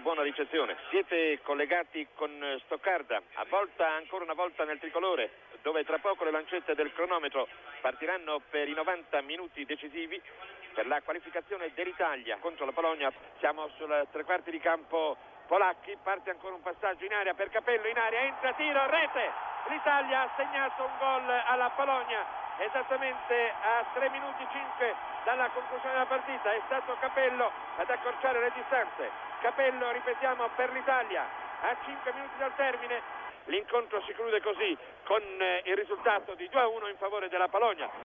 buona ricezione. Siete collegati con Stoccarda, avvolta ancora una volta nel tricolore, dove tra poco le lancette del cronometro partiranno per i 90 minuti decisivi per la qualificazione dell'Italia contro la Polonia. Siamo sul tre quarti di campo Polacchi, parte ancora un passaggio in aria per Capello, in aria, entra, tiro, rete! L'Italia ha segnato un gol alla Polonia esattamente a 3 minuti 5 dalla conclusione della partita. È stato Capello ad accorciare le distanze. Capello, ripetiamo, per l'Italia a 5 minuti dal termine. L'incontro si chiude così con eh, il risultato di 2-1 in favore della Polonia.